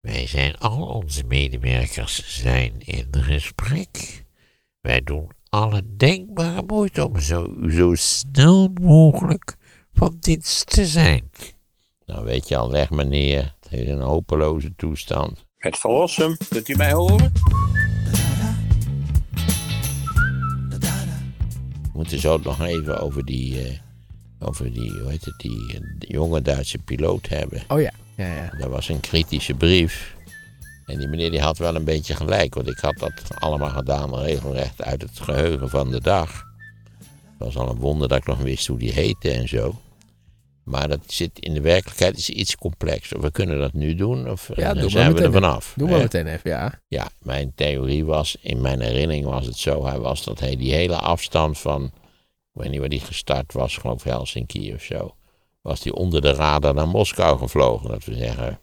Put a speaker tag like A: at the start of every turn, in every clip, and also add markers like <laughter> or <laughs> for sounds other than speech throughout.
A: Wij zijn, al onze medewerkers zijn in gesprek. Wij doen alle denkbare moeite om zo, zo snel mogelijk van dienst te zijn. Nou weet je al, leg me neer. Het is een hopeloze toestand.
B: Het verlossen, kunt u mij horen?
A: We moeten zo nog even over die, eh, over die, hoe heet het, die, eh, jonge Duitse piloot hebben.
C: Oh ja, ja, ja.
A: Dat was een kritische brief. En die meneer die had wel een beetje gelijk, want ik had dat allemaal gedaan regelrecht uit het geheugen van de dag. Het was al een wonder dat ik nog wist hoe die heette en zo. Maar dat zit in de werkelijkheid is iets complexer. We kunnen dat nu doen, of
C: Ja,
A: dan
C: doe
A: zijn we er vanaf.
C: Doe maar
A: hè?
C: meteen even, ja.
A: Ja, mijn theorie was, in mijn herinnering was het zo, hij was dat hij die hele afstand van, ik weet niet waar die gestart was, ik geloof Helsinki of zo, was hij onder de radar naar Moskou gevlogen. Dat we zeggen,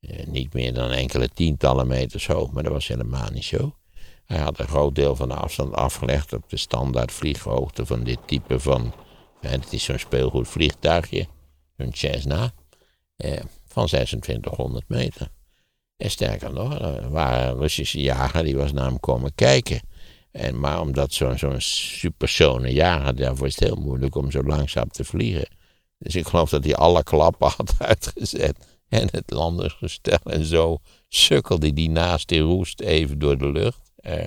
A: eh, niet meer dan enkele tientallen meters hoog, maar dat was helemaal niet zo. Hij had een groot deel van de afstand afgelegd op de standaard vlieghoogte van dit type van, ja, het is zo'n speelgoed vliegtuigje, een Cessna, eh, van 2600 meter. En sterker nog, er waren Russische jager die was naar hem komen kijken. En, maar omdat zo'n zo'n supersone jager, daarvoor is het heel moeilijk om zo langzaam te vliegen. Dus ik geloof dat hij alle klappen had <laughs> uitgezet. En het landingsgestel en zo sukkelde die naast die roest even door de lucht. Eh,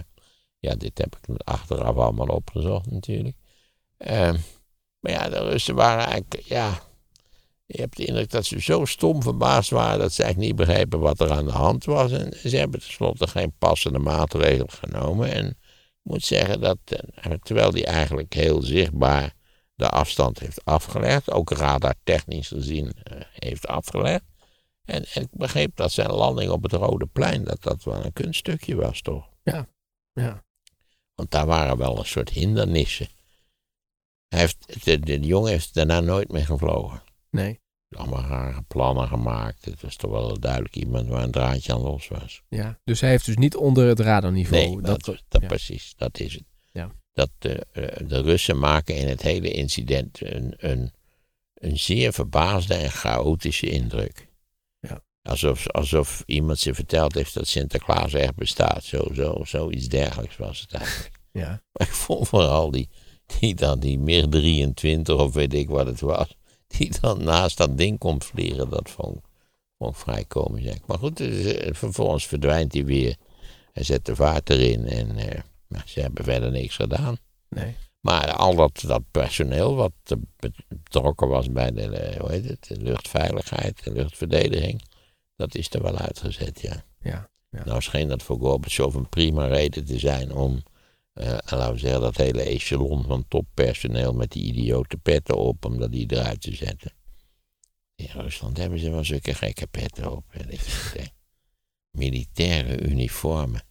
A: ja, dit heb ik achteraf allemaal opgezocht natuurlijk. Eh, maar ja, de Russen waren eigenlijk, ja, je hebt de indruk dat ze zo stom verbaasd waren dat ze eigenlijk niet begrepen wat er aan de hand was. En ze hebben tenslotte geen passende maatregelen genomen. En ik moet zeggen dat, eh, terwijl die eigenlijk heel zichtbaar de afstand heeft afgelegd, ook radartechnisch gezien eh, heeft afgelegd. En, en ik begreep dat zijn landing op het Rode Plein, dat dat wel een kunststukje was, toch?
C: Ja, ja.
A: Want daar waren wel een soort hindernissen. Hij heeft, de, de, de jongen heeft daarna nooit meer gevlogen.
C: Nee,
A: allemaal rare plannen gemaakt. Het was toch wel duidelijk iemand waar een draadje aan los was.
C: ja. Dus hij heeft dus niet onder het radarniveau.
A: Nee, dat, dat, dat
C: ja.
A: precies, dat is het.
C: Ja.
A: Dat de, eh, de Russen maken in het hele incident een, een, een zeer verbaasde en chaotische indruk.
C: Ja.
A: Alsof, alsof iemand ze verteld heeft dat Sinterklaas echt bestaat. Zo, zo, zoiets dergelijks was het eigenlijk. <laughs>
C: Ja,
A: Maar <laughs> ik vond vooral die, die dan, die MiG 23 of weet ik wat het was, die dan naast dat ding komt vliegen, dat vond, vond ik vrij komisch. Maar goed, dus, eh, vervolgens verdwijnt hij weer. Hij zet de vaart erin en eh, nou, ze hebben verder niks gedaan.
C: nee.
A: Maar al dat, dat personeel wat eh, betrokken was bij de, eh, hoe heet het, de luchtveiligheid, de luchtverdediging, dat is er wel uitgezet, ja.
C: Ja, ja.
A: Nou scheen dat voor Gorbachev een prima reden te zijn om, eh, laten we zeggen, dat hele echelon van toppersoneel met die idiote petten op, om dat die eruit te zetten. In Rusland hebben ze wel zulke gekke petten op. Militaire uniformen.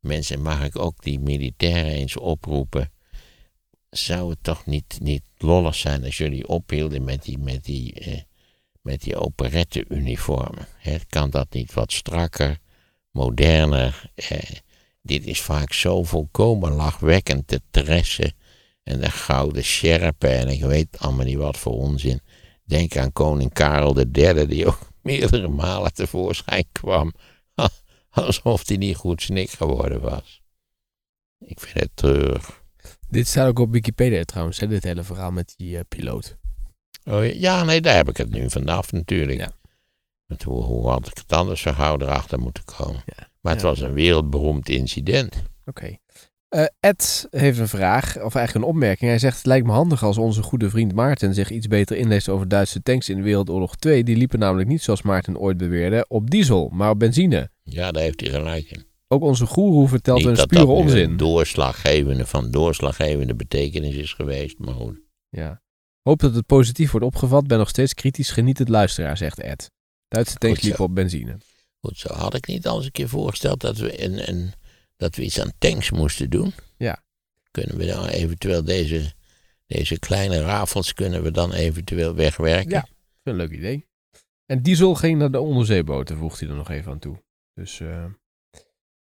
A: Mensen, mag ik ook die militairen eens oproepen? Zou het toch niet, niet lollig zijn als jullie ophielden met die, met die, eh, met die operette-uniformen? Hè, Kan dat niet wat strakker, moderner? Eh, dit is vaak zo volkomen lachwekkend te tressen. En de gouden sjerpen en ik weet allemaal niet wat voor onzin. Denk aan koning Karel III, die ook <laughs> meerdere malen tevoorschijn kwam. Alsof hij niet goed snik geworden was. Ik vind het treurig.
C: Dit staat ook op Wikipedia trouwens, hè, dit hele verhaal met die eh, piloot.
A: Oh, ja, nee, daar heb ik het nu vanaf natuurlijk.
C: Ja.
A: Want hoe, hoe had ik het anders zo gauw erachter moeten komen?
C: Ja.
A: Maar het
C: Ja.
A: was een wereldberoemd incident.
C: Oké. Eh, Ed heeft een vraag, of eigenlijk een opmerking. Hij zegt, het lijkt me handig als onze goede vriend Maarten zich iets beter inleest over Duitse tanks in Wereldoorlog 2. Die liepen namelijk niet zoals Maarten ooit beweerde op diesel, maar op benzine.
A: Ja, daar heeft hij gelijk in.
C: Ook onze goeroe vertelt
A: Niet
C: een spure onzin.
A: een doorslaggevende van doorslaggevende betekenis is geweest, maar goed.
C: Ja. Hoop dat het positief wordt opgevat. Ben nog steeds kritisch. Geniet het luisteraar, zegt Ed. Duitse tanks liepen op benzine.
A: Goed zo. Had ik niet al eens een keer voorgesteld dat we, een, een, dat we iets aan tanks moesten doen?
C: Ja.
A: Kunnen we dan eventueel deze, deze kleine rafels kunnen we dan eventueel wegwerken?
C: Ja. Een leuk idee. En diesel ging naar de onderzeeboten, voegt hij er nog even aan toe. Dus eh,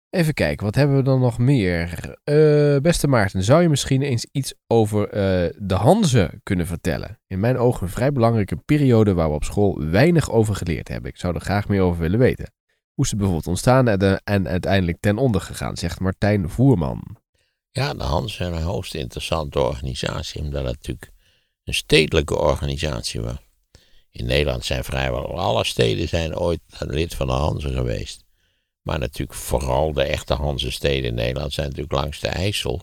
C: even kijken, wat hebben we dan nog meer? Eh, beste Maarten, zou je misschien eens iets over eh, de Hanze kunnen vertellen? In mijn ogen een vrij belangrijke periode waar we op school weinig over geleerd hebben. Ik zou er graag meer over willen weten. Hoe is het bijvoorbeeld ontstaan en, en uiteindelijk ten onder gegaan, zegt Martijn Voerman.
A: Ja, de Hans is een hoogst interessante organisatie, omdat het natuurlijk een stedelijke organisatie was. In Nederland zijn vrijwel alle steden zijn ooit lid van de Hanze geweest. Maar natuurlijk vooral de echte Hanse-steden in Nederland zijn natuurlijk langs de IJssel.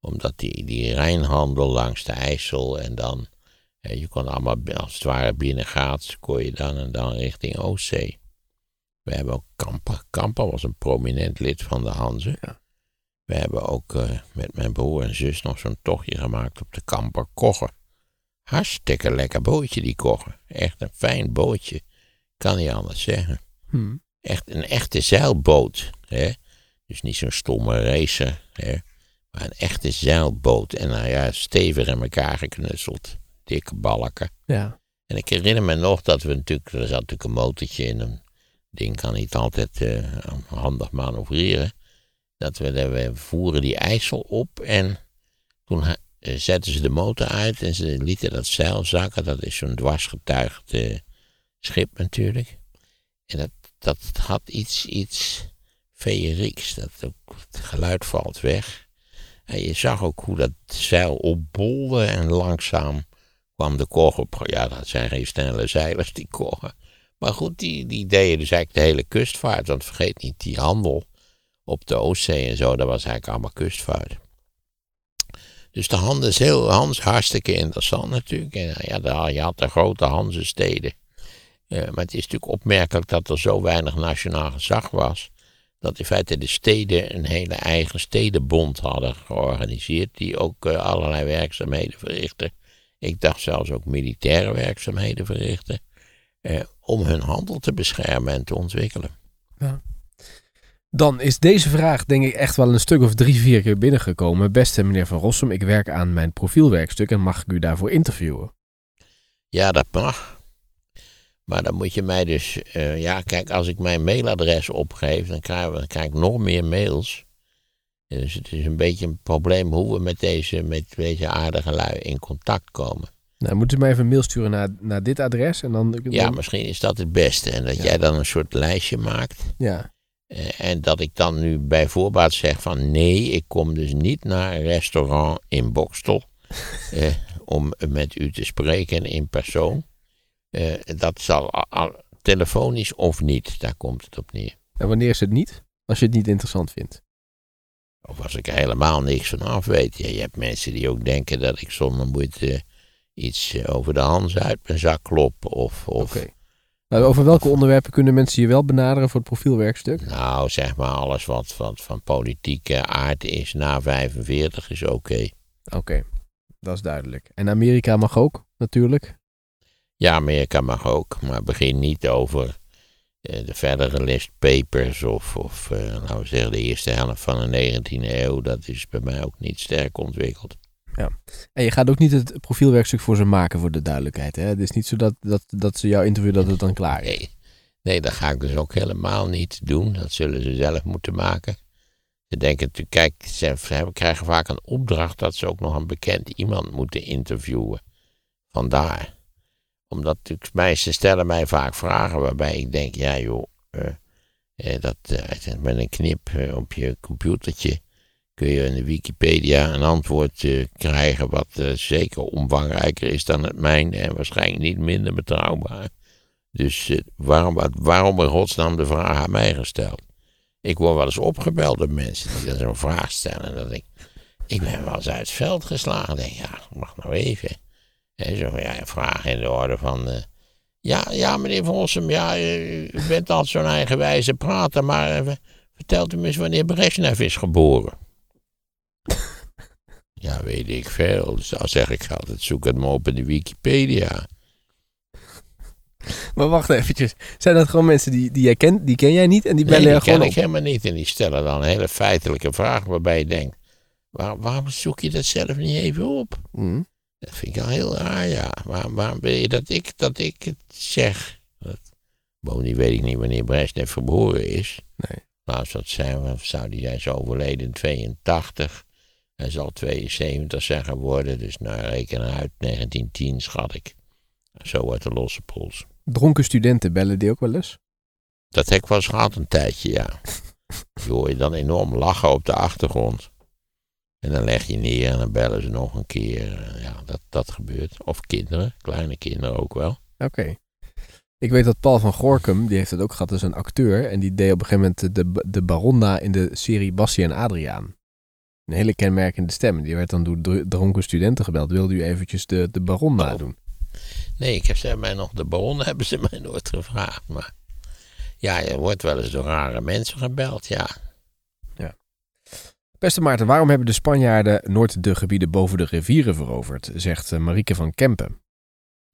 A: Omdat die, die Rijnhandel langs de IJssel en dan, je kon allemaal als het ware binnengaat, kon je dan en dan richting Oostzee. We hebben ook Kamper. Kamper was een prominent lid van de Hanze.
C: Ja.
A: We hebben ook uh, met mijn broer en zus nog zo'n tochtje gemaakt op de Kamper Kogger. Hartstikke lekker bootje, die Kogger. Echt een fijn bootje. Kan niet anders zeggen.
C: Hm.
A: Echt een echte zeilboot. Hè? Dus niet zo'n stomme racer. Hè? Maar een echte zeilboot. En nou ja, stevig in elkaar geknutseld. Dikke balken.
C: Ja.
A: En ik herinner me nog dat we natuurlijk. Er zat natuurlijk een motortje in. Een ding kan niet altijd uh, handig manoeuvreren. Dat we, we voeren die IJssel op. En toen uh, zetten ze de motor uit. En ze lieten dat zeil zakken. Dat is zo'n dwarsgetuigd uh, schip natuurlijk. En dat dat had iets, iets feerieks. Dat het geluid valt weg. En je zag ook hoe dat zeil opbolde en langzaam kwam de kogel op. Ja, dat zijn geen snelle zeilers, die koggen. Maar goed, die, die deden dus eigenlijk de hele kustvaart. Want vergeet niet, die handel op de Oostzee en zo, dat was eigenlijk allemaal kustvaart. Dus de Hans is heel, Hans hartstikke interessant natuurlijk. En ja, je had de grote Hanse-steden. Maar het is natuurlijk opmerkelijk dat er zo weinig nationaal gezag was. Dat in feite de steden een hele eigen stedenbond hadden georganiseerd. Die ook uh, allerlei werkzaamheden verrichten. Ik dacht zelfs ook militaire werkzaamheden verrichten. Uh, om hun handel te beschermen en te ontwikkelen.
C: Ja. Dan is deze vraag denk ik echt wel een stuk of drie, vier keer binnengekomen. Beste meneer Van Rossum, ik werk aan mijn profielwerkstuk en mag ik u daarvoor interviewen?
A: Ja, dat mag. Maar dan moet je mij dus, uh, ja, kijk, als ik mijn mailadres opgeef, dan krijg, dan krijg ik nog meer mails. Dus het is een beetje een probleem hoe we met deze, met deze aardige lui in contact komen.
C: Nou, moet u mij even een mail sturen naar, naar dit adres en dan...
A: Ja, misschien is dat het beste. En dat ja. jij dan een soort lijstje maakt.
C: Ja.
A: Uh, en dat ik dan nu bij voorbaat zeg van nee, ik kom dus niet naar een restaurant in Bokstel. uh, <laughs> om met u te spreken in persoon. Uh, dat zal al, telefonisch of niet, daar komt het op neer.
C: En wanneer is het niet? Als je het niet interessant vindt.
A: Of als ik er helemaal niks van af weet. Ja, je hebt mensen die ook denken dat ik zonder moeite iets over de hand uit mijn zak klop. Of, of,
C: okay. nou, over welke onderwerpen kunnen mensen je wel benaderen voor het profielwerkstuk?
A: Nou, zeg maar alles wat, wat van politieke aard is na 45 is oké. Okay.
C: Oké, okay. dat is duidelijk. En Amerika mag ook, natuurlijk.
A: Ja, Amerika mag ook, maar begin niet over uh, de verdere list papers of, of uh, laten we zeggen de eerste helft van de 19e eeuw. Dat is bij mij ook niet sterk ontwikkeld.
C: Ja, en je gaat ook niet het profielwerkstuk voor ze maken voor de duidelijkheid. Hè? Het is niet zo dat, dat, dat ze jou interviewen dat het dan klaar is.
A: Nee. nee, dat ga ik dus ook helemaal niet doen. Dat zullen ze zelf moeten maken. Ze denken, kijk, ze krijgen vaak een opdracht dat ze ook nog een bekend iemand moeten interviewen. Vandaar omdat natuurlijk mensen stellen mij vaak vragen waarbij ik denk, ja joh, uh, uh, dat, uh, met een knip op je computertje kun je in de Wikipedia een antwoord krijgen wat zeker omvangrijker is dan het mijne en waarschijnlijk niet minder betrouwbaar. Dus waarom, waarom in godsnaam de vraag aan mij gesteld? Ik word wel eens opgebeld door mensen die zo'n vraag stellen. Dat ik, ik ben wel eens uit het veld geslagen. Denk, ja, mag nou even. En zo ja, vraag in de orde van. Uh, ja, ja, meneer Vossum, ja, u bent altijd zo'n eigenwijze prater, maar uh, vertelt u me eens wanneer Brezhnev is geboren. <laughs> ja, weet ik veel. Dus dan zeg ik altijd, zoek het maar op in de Wikipedia.
C: Maar wacht eventjes. Zijn dat gewoon mensen die, die jij kent, die ken jij niet en die bellen
A: nee,
C: die
A: gewoon
C: ken
A: ik helemaal niet. En die stellen dan een hele feitelijke vraag waarbij je denkt, waar, waarom zoek je dat zelf niet even op?
C: Mm.
A: Dat vind ik al heel raar, ja. Waar, waarom wil je dat ik, dat ik het zeg? Dat, bovendien weet ik niet wanneer Brezhnev geboren is.
C: Nee.
A: Laatst dat zijn, zou die zijn zo overleden in 82. Hij zal 72 zijn geworden, dus nou reken uit, 1910 schat ik. Zo uit de losse pols.
C: Dronken studenten bellen die ook wel eens?
A: Dat heb ik wel eens gehad een tijdje, ja. <laughs> Je hoor je dan enorm lachen op de achtergrond. En dan leg je neer en dan bellen ze nog een keer. Ja, dat, dat gebeurt. Of kinderen, kleine kinderen ook wel.
C: Oké. Ik weet dat Paul van Gorkum, die heeft het ook gehad als een acteur. En die deed op een gegeven moment de, de Baronna in de serie Bassie en Adriaan. Een hele kenmerkende stem. Die werd dan door dronken studenten gebeld. Wilde u eventjes de, de Baron nadoen?
A: Nee, ik heb ze mij nog de Baron <laughs> hebben ze mij nooit gevraagd. Maar ja, je wordt wel eens door rare mensen gebeld. Ja.
C: Beste Maarten, waarom hebben de Spanjaarden nooit de gebieden boven de rivieren veroverd? Zegt eh, Marieke van Kempen.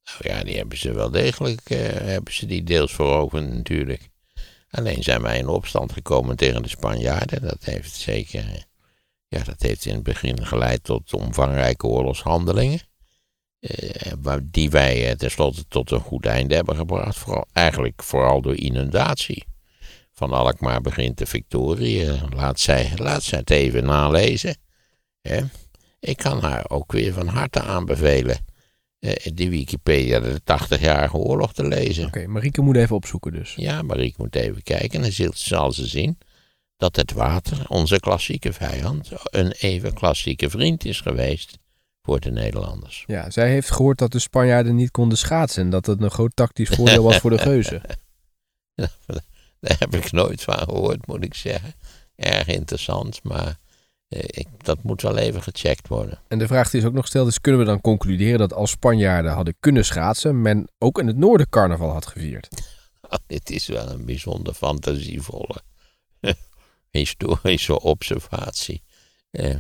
A: Nou ja, die hebben ze wel degelijk, uh, hebben ze die deels veroverd natuurlijk. Alleen zijn wij in opstand gekomen tegen de Spanjaarden. Dat heeft zeker, ja, dat heeft in het begin geleid tot omvangrijke oorlogshandelingen. Uh, die wij tenslotte tot een goed einde hebben gebracht. Vooral, eigenlijk vooral door inundatie. Van Alkmaar begint de victorie. laat, zij, laat zij het even nalezen. Ik kan haar ook weer van harte aanbevelen uh, die Wikipedia de 80-jarige oorlog te lezen.
C: Oké, Marieke moet even opzoeken dus.
A: Ja, Marieke moet even kijken en dan zal ze zien dat het water, onze klassieke vijand, een even klassieke vriend is geweest voor de Nederlanders.
C: Ja, zij heeft gehoord dat de Spanjaarden niet konden schaatsen en dat het een groot tactisch voordeel was voor de geuzen. <laughs>
A: Daar heb ik nooit van gehoord, moet ik zeggen. Erg interessant, maar eh, ik, dat moet wel even gecheckt worden.
C: En de vraag die is ook nog gesteld is, kunnen we dan concluderen dat als Spanjaarden hadden kunnen schaatsen, men ook in het noorden carnaval had gevierd? <laughs>
A: Oh, dit is wel een bijzonder fantasievolle <laughs> historische observatie. Eh,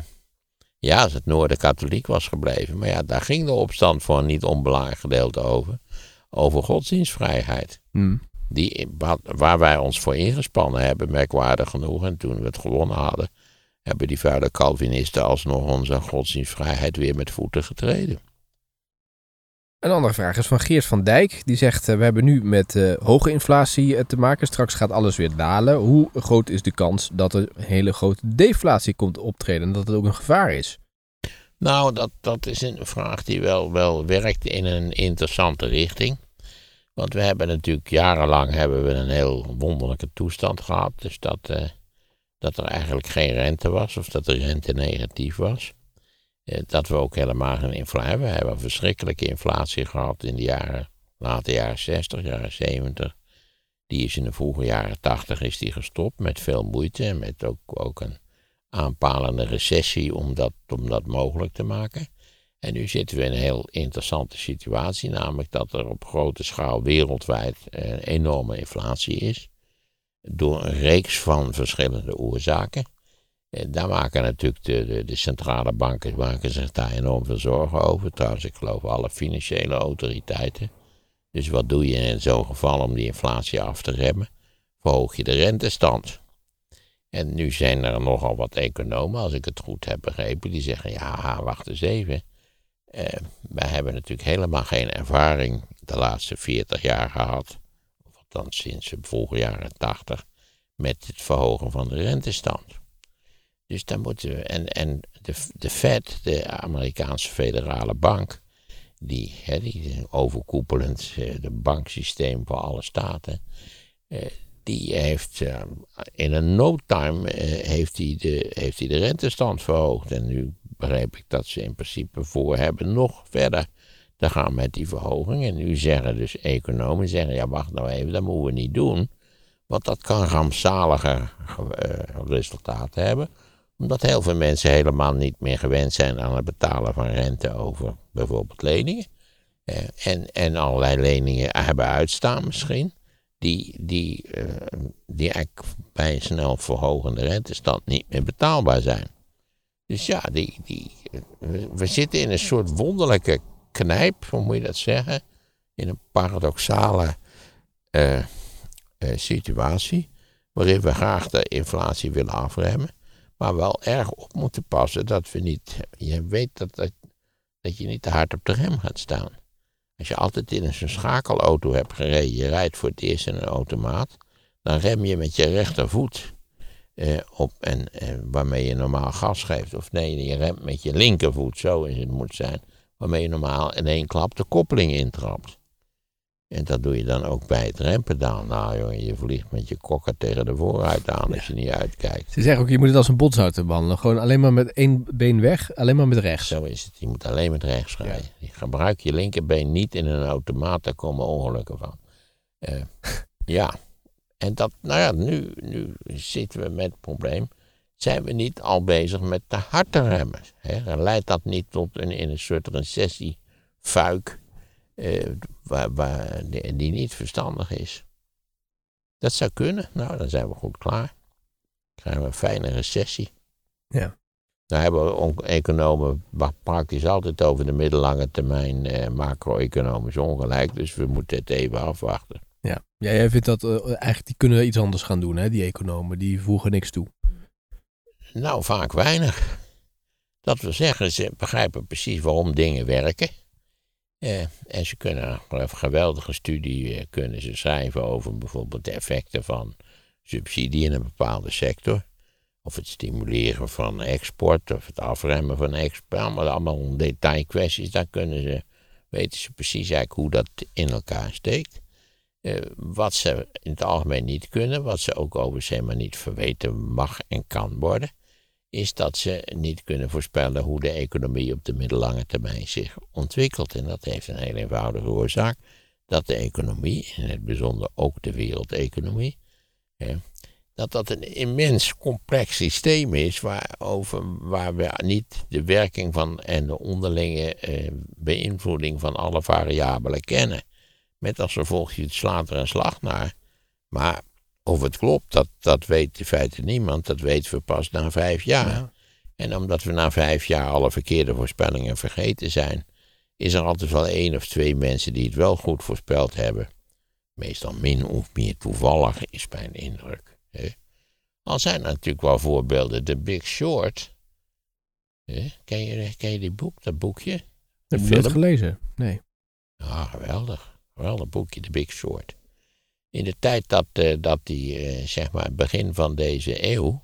A: ja, als het noorden katholiek was gebleven, maar ja, daar ging de opstand voor een niet onbelangrijk gedeelte over. Over godsdienstvrijheid.
C: Hmm.
A: Die, waar wij ons voor ingespannen hebben, merkwaardig genoeg. En toen we het gewonnen hadden, hebben die vuile Calvinisten alsnog onze godsdienstvrijheid weer met voeten getreden.
C: Een andere vraag is van Geert van Dijk. Die zegt: uh, We hebben nu met uh, hoge inflatie uh, te maken. Straks gaat alles weer dalen. Hoe groot is de kans dat er een hele grote deflatie komt optreden en dat het ook een gevaar is?
A: Nou, dat, dat is een vraag die wel, wel werkt in een interessante richting. Want we hebben natuurlijk jarenlang hebben we een heel wonderlijke toestand gehad. Dus dat dat er eigenlijk geen rente was of dat de rente negatief was. Eh, dat we ook helemaal geen inflatie hebben. We hebben een verschrikkelijke inflatie gehad in de jaren, late jaren 60, jaren 70. Die is in de vroege jaren 80 is die gestopt met veel moeite en met ook, ook een aanpalende recessie om dat, om dat mogelijk te maken. En nu zitten we in een heel interessante situatie, namelijk dat er op grote schaal wereldwijd een enorme inflatie is door een reeks van verschillende oorzaken. En daar maken natuurlijk de, de, centrale banken zich daar enorm veel zorgen over. Trouwens, ik geloof alle financiële autoriteiten. Dus wat doe je in zo'n geval om die inflatie af te remmen? Verhoog je de rentestand. En nu zijn er nogal wat economen, als ik het goed heb begrepen, die zeggen: ja, wacht eens even. Eh, wij hebben natuurlijk helemaal geen ervaring de laatste 40 jaar gehad dan sinds de vroege jaren 80 met het verhogen van de rentestand. Dus dan moeten we, en, en de, de Fed, de Amerikaanse federale bank, die, hè, die overkoepelend uh, de banksysteem voor alle staten, uh, die heeft uh, in een no time heeft die de, heeft die de rentestand verhoogd. En nu begreep ik dat ze in principe voor hebben nog verder te gaan met die verhoging. En nu zeggen dus economen, zeggen, ja wacht nou even, dat moeten we niet doen. Want dat kan rampzalige uh, resultaten hebben. Omdat heel veel mensen helemaal niet meer gewend zijn aan het betalen van rente over bijvoorbeeld leningen. Uh, en, en allerlei leningen hebben uitstaan misschien. Die, die, uh, die eigenlijk bij een snel verhogende rentestand niet meer betaalbaar zijn. Dus ja, die, we zitten in een soort wonderlijke knijp, hoe moet je dat zeggen? In een paradoxale uh, uh, situatie. Waarin we graag de inflatie willen afremmen. Maar wel erg op moeten passen dat we niet. Je weet dat, dat, dat je niet te hard op de rem gaat staan. Als je altijd in een schakelauto hebt gereden, je rijdt voor het eerst in een automaat, dan rem je met je rechtervoet eh, op en waarmee je normaal gas geeft. Of nee, je remt met je linkervoet, zo is het moet zijn waarmee je normaal in één klap de koppeling intrapt. En dat doe je dan ook bij het rempedaal. Nou jongen, je vliegt met je kokker tegen de vooruit aan als je niet uitkijkt.
C: Ze zeggen ook, je moet het als een botsauto behandelen. Gewoon alleen maar met één been weg, alleen maar met rechts.
A: Zo is het. Je moet alleen met rechts rijden. Je gebruik je linkerbeen niet in een automaat, daar komen ongelukken van. Eh, <laughs> ja, en dat, nou ja, nu, nu zitten we met het probleem. Zijn we niet al bezig met te hard te remmen? Hè? Leidt dat niet tot een, in een soort recessie, fuik, eh, waar, waar, die, die niet verstandig is? Dat zou kunnen. Nou, dan zijn we goed klaar. Krijgen we een fijne recessie.
C: Ja.
A: Daar hebben we on- economen praktisch altijd over de middellange termijn eh, macro-economisch ongelijk. Dus we moeten het even afwachten.
C: Ja. jij vindt dat eh, eigenlijk, die kunnen iets anders gaan doen, hè, die economen. Die voegen niks toe.
A: Nou, vaak weinig. Dat wil zeggen, ze begrijpen precies waarom dingen werken. Eh, en ze kunnen een geweldige studie eh, kunnen ze schrijven over bijvoorbeeld de effecten van subsidie in een bepaalde sector. Of het stimuleren van export, of het afremmen van export. Allemaal, allemaal detailkwesties. Daar kunnen ze, weten ze precies eigenlijk hoe dat in elkaar steekt. Eh, wat ze in het algemeen niet kunnen, wat ze ook overigens helemaal niet verweten mag en kan worden, is dat ze niet kunnen voorspellen hoe de economie op de middellange termijn zich ontwikkelt. En dat heeft een heel eenvoudige oorzaak. Dat de economie, in het bijzonder ook de wereldeconomie, hè, dat dat een immens complex systeem is waarover, waar we niet de werking van en de onderlinge eh, beïnvloeding van alle variabelen kennen. Met als gevolg, je het slaat er een slag naar. Maar of het klopt, dat, dat weet in feite niemand. Dat weten we pas na vijf jaar.
C: Ja.
A: En omdat we na vijf jaar alle verkeerde voorspellingen vergeten zijn, is er altijd wel één of twee mensen die het wel goed voorspeld hebben. Meestal min of meer toevallig, is mijn indruk. Hè. Al zijn er natuurlijk wel voorbeelden. The Big Short. Hè. Ken, je, ken je die boek, dat boekje?
C: Heb je
A: film?
C: gelezen? Nee.
A: Ja, geweldig. Geweldig boekje, The Big Short. In de tijd dat, eh, dat die, eh, zeg maar, begin van deze eeuw.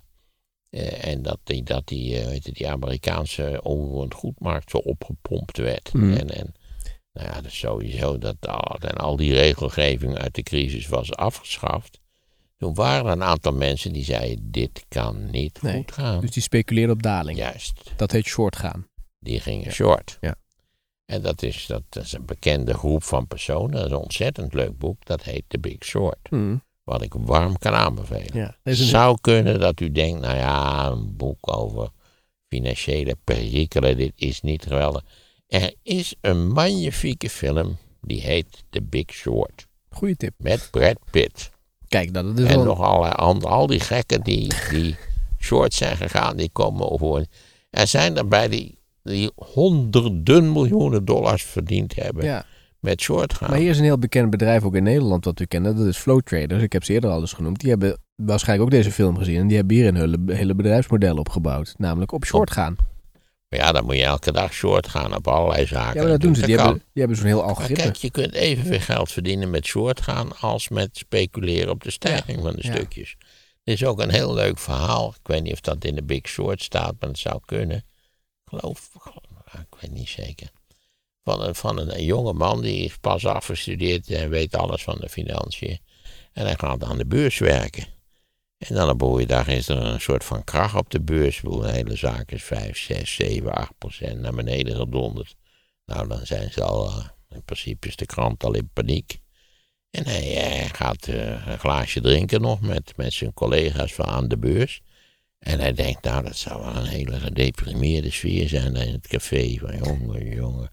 A: eh, en dat die, dat die, Amerikaanse onroerend goedmarkt zo opgepompt werd.
C: Mhm.
A: En, en nou ja, dus sowieso dat en al die regelgeving uit de crisis was afgeschaft. Toen waren er een aantal mensen die zeiden: Dit kan niet
C: Nee,
A: goed gaan.
C: Dus die speculeeren op daling.
A: Juist.
C: Dat heet short gaan.
A: Die gingen
C: Ja.
A: short.
C: Ja.
A: En dat is, dat is een bekende groep van personen. Dat is een ontzettend leuk boek. Dat heet The Big Short.
C: Hm.
A: Wat ik warm kan aanbevelen.
C: Ja.
A: Het
C: een-
A: zou kunnen dat u denkt, nou ja, een boek over financiële perikelen, dit is niet geweldig. Er is een magnifieke film, die heet The Big Short.
C: goede tip.
A: Met Brad Pitt.
C: Kijk, dat is
A: En
C: wel...
A: nog al, al die gekken die, die short zijn gegaan, die komen over. Er zijn erbij die, die honderden miljoenen dollars verdiend hebben
C: Ja.
A: met short gaan.
C: Maar hier is een heel bekend bedrijf ook in Nederland wat u kent. Dat is Flow Traders. Ik heb ze eerder al eens genoemd. Die hebben waarschijnlijk ook deze film gezien. En die hebben hier een hele, hele bedrijfsmodel opgebouwd. Namelijk op short gaan.
A: Maar ja, dan moet je elke dag short gaan op allerlei zaken.
C: Ja, maar dat doen ze. Die hebben, die hebben zo'n heel algoritme.
A: kijk, je kunt evenveel geld verdienen met short gaan als met speculeren op de stijging van de
C: ja.
A: stukjes. Er is ook een heel leuk verhaal. Ik weet niet of dat in de Big Short staat, maar het zou kunnen. Geloof, ik weet niet zeker. Van een, van een, jonge man die is pas afgestudeerd en weet alles van de financiën. En hij gaat aan de beurs werken. En dan op een dag is er een soort van kracht op de beurs. De hele zaak is 5, 6, 7, 8 procent naar beneden gedonderd. Nou, dan zijn ze al, eh, in principe is de krant al in paniek. En hij eh, gaat eh, een glaasje drinken nog met, met zijn collega's van aan de beurs. En hij denkt, nou, dat zou wel een hele gedeprimeerde sfeer zijn in het café. Van jongen, jongen,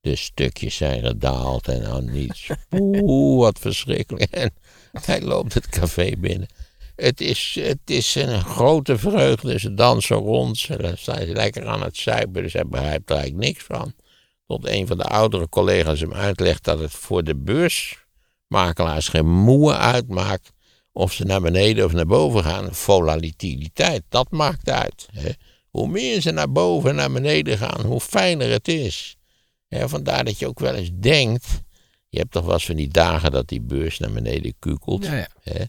A: de stukjes zijn gedaald en dan niets. Oeh, wat verschrikkelijk. En hij loopt het café binnen. Het is, het is een grote vreugde. Ze dansen rond. Ze zijn lekker aan het zuipen. Dus hij begrijpt er eigenlijk niks van. Tot een van de oudere collega's hem uitlegt dat het voor de beursmakelaars geen moe uitmaakt. Of ze naar beneden of naar boven gaan. Volatiliteit, dat maakt uit. Hè. Hoe meer ze naar boven en naar beneden gaan, hoe fijner het is. Hè, vandaar dat je ook wel eens denkt. Je hebt toch wel eens van die dagen dat die beurs naar beneden kukelt.
C: Ja, ja.
A: Hè?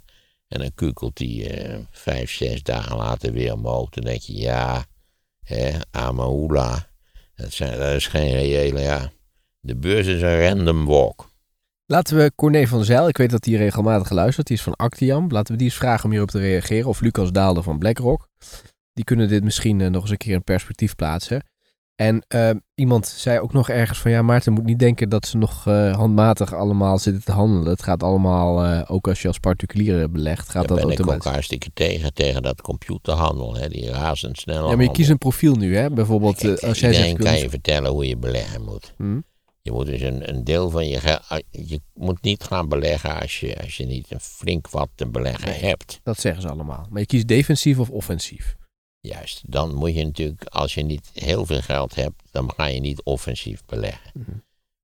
A: En dan kukelt die eh, vijf, zes dagen later weer omhoog. Dan denk je, ja, hè, Amahula. Dat, zijn, dat is geen reële, ja. De beurs is een random walk.
C: Laten we Corné van Zijl, ik weet dat hij regelmatig luistert, die is van Actiam. Laten we die eens vragen om hierop te reageren. Of Lucas Daalde van BlackRock. Die kunnen dit misschien eh, nog eens een keer in perspectief plaatsen. En eh, iemand zei ook nog ergens van ja, Maarten moet niet denken dat ze nog eh, handmatig allemaal zitten te handelen. Het gaat allemaal, eh, ook als je als particuliere belegt, gaat
A: Daar
C: dat
A: ben ik ook
C: automatisch.
A: hartstikke tegen, tegen dat computerhandel, hè, die razendsnelle
C: Ja, maar je
A: handel.
C: kiest een profiel nu, hè? Bijvoorbeeld
A: Kijk,
C: als jij
A: iedereen
C: zegt...
A: kan je vertellen hoe je beleggen moet.
C: Hm?
A: Je moet dus een, een deel van je geld... Je moet niet gaan beleggen als je, als je niet een flink wat te beleggen
C: Nee.
A: hebt.
C: Dat zeggen ze allemaal. Maar je kiest defensief of offensief.
A: Juist, dan moet je natuurlijk, als je niet heel veel geld hebt, dan ga je niet offensief beleggen.
C: Mhm.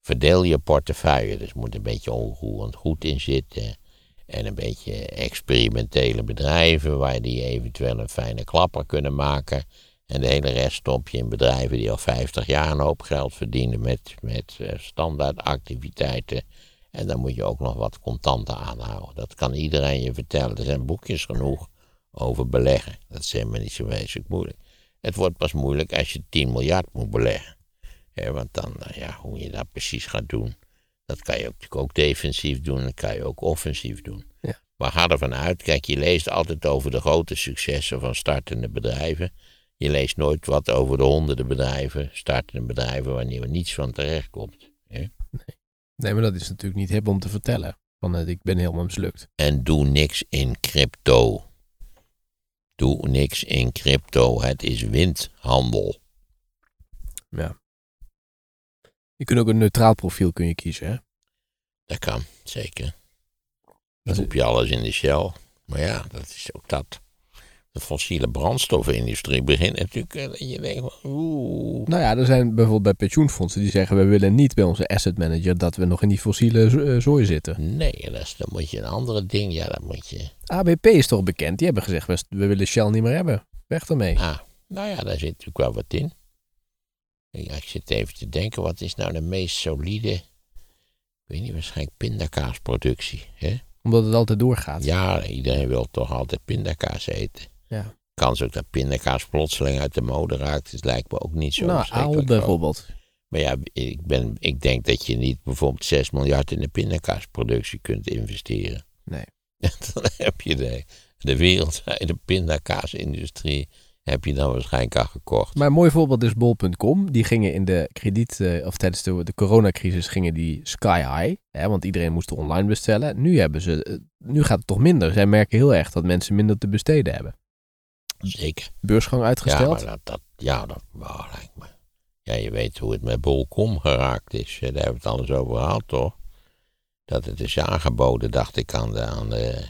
A: Verdeel je portefeuille, dus moet een beetje onroerend goed in zitten. En een beetje experimentele bedrijven waar die eventueel een fijne klapper kunnen maken. En de hele rest stop je in bedrijven die al 50 jaar een hoop geld verdienen met, met eh, standaard activiteiten. En dan moet je ook nog wat contanten aanhouden. Dat kan iedereen je vertellen. Er zijn boekjes genoeg over beleggen. Dat is helemaal niet zo wezenlijk moeilijk. Het wordt pas moeilijk als je 10 miljard moet beleggen. Hè, want dan, eh, ja, hoe je dat precies gaat doen, dat kan je natuurlijk ook defensief doen, dat kan je ook offensief doen.
C: Ja.
A: Maar ga ervan uit, kijk, je leest altijd over de grote successen van startende bedrijven. Je leest nooit wat over de honderden bedrijven, startende bedrijven, wanneer er niets van terecht komt. Hè.
C: Nee, maar dat is natuurlijk niet hip om te vertellen. Van eh, ik ben helemaal mislukt.
A: En doe niks in crypto. Doe niks in crypto, het is windhandel.
C: Ja. Je kunt ook een neutraal profiel kun je kiezen, hè?
A: Dat kan, zeker. Dan roep je alles in de shell. Maar ja, dat is ook dat. De fossiele brandstoffenindustrie begint natuurlijk. eh, dat je denkt van, oeh.
C: Nou ja, er zijn bijvoorbeeld bij pensioenfondsen die zeggen... we willen niet bij onze asset manager dat we nog in die fossiele eh, zooi zitten.
A: Nee, dat is, moet je een andere ding. Ja, dan moet je.
C: ABP is toch bekend? Die hebben gezegd, we, we willen Shell niet meer hebben. Weg ermee.
A: Ah, nou ja, daar zit natuurlijk wel wat in. Ja, ik zit even te denken, wat is nou de meest solide. Ik weet niet, waarschijnlijk pindakaasproductie. Hè?
C: Omdat het altijd doorgaat.
A: Ja, iedereen wil toch altijd pindakaas eten.
C: Ja.
A: Kans ook dat pindakaas plotseling uit de mode raakt, is lijkt me ook niet zo.
C: nou, aal bijvoorbeeld.
A: Maar ja, ik, ben, ik denk dat je niet bijvoorbeeld 6 miljard in de pindakaasproductie kunt investeren.
C: Nee. <laughs>
A: dan heb je de, de wereldwijde pindakaasindustrie heb je dan waarschijnlijk al gekocht.
C: Maar een mooi voorbeeld is bol.com. Die gingen in de krediet, eh, of tijdens de, de coronacrisis gingen die sky high. Hè, want iedereen moest online bestellen. Nu, hebben ze, eh, nu gaat het toch minder. Zij merken heel erg dat mensen minder te besteden hebben.
A: Zeker.
C: Beursgang
A: Ja,
C: uitgesteld.
A: maar dat, dat, ja, dat nou, lijkt me. Ja, je weet hoe het met Bol.com geraakt is. Daar hebben we het alles over gehad, toch? Dat het is aangeboden, dacht ik, aan de, aan de,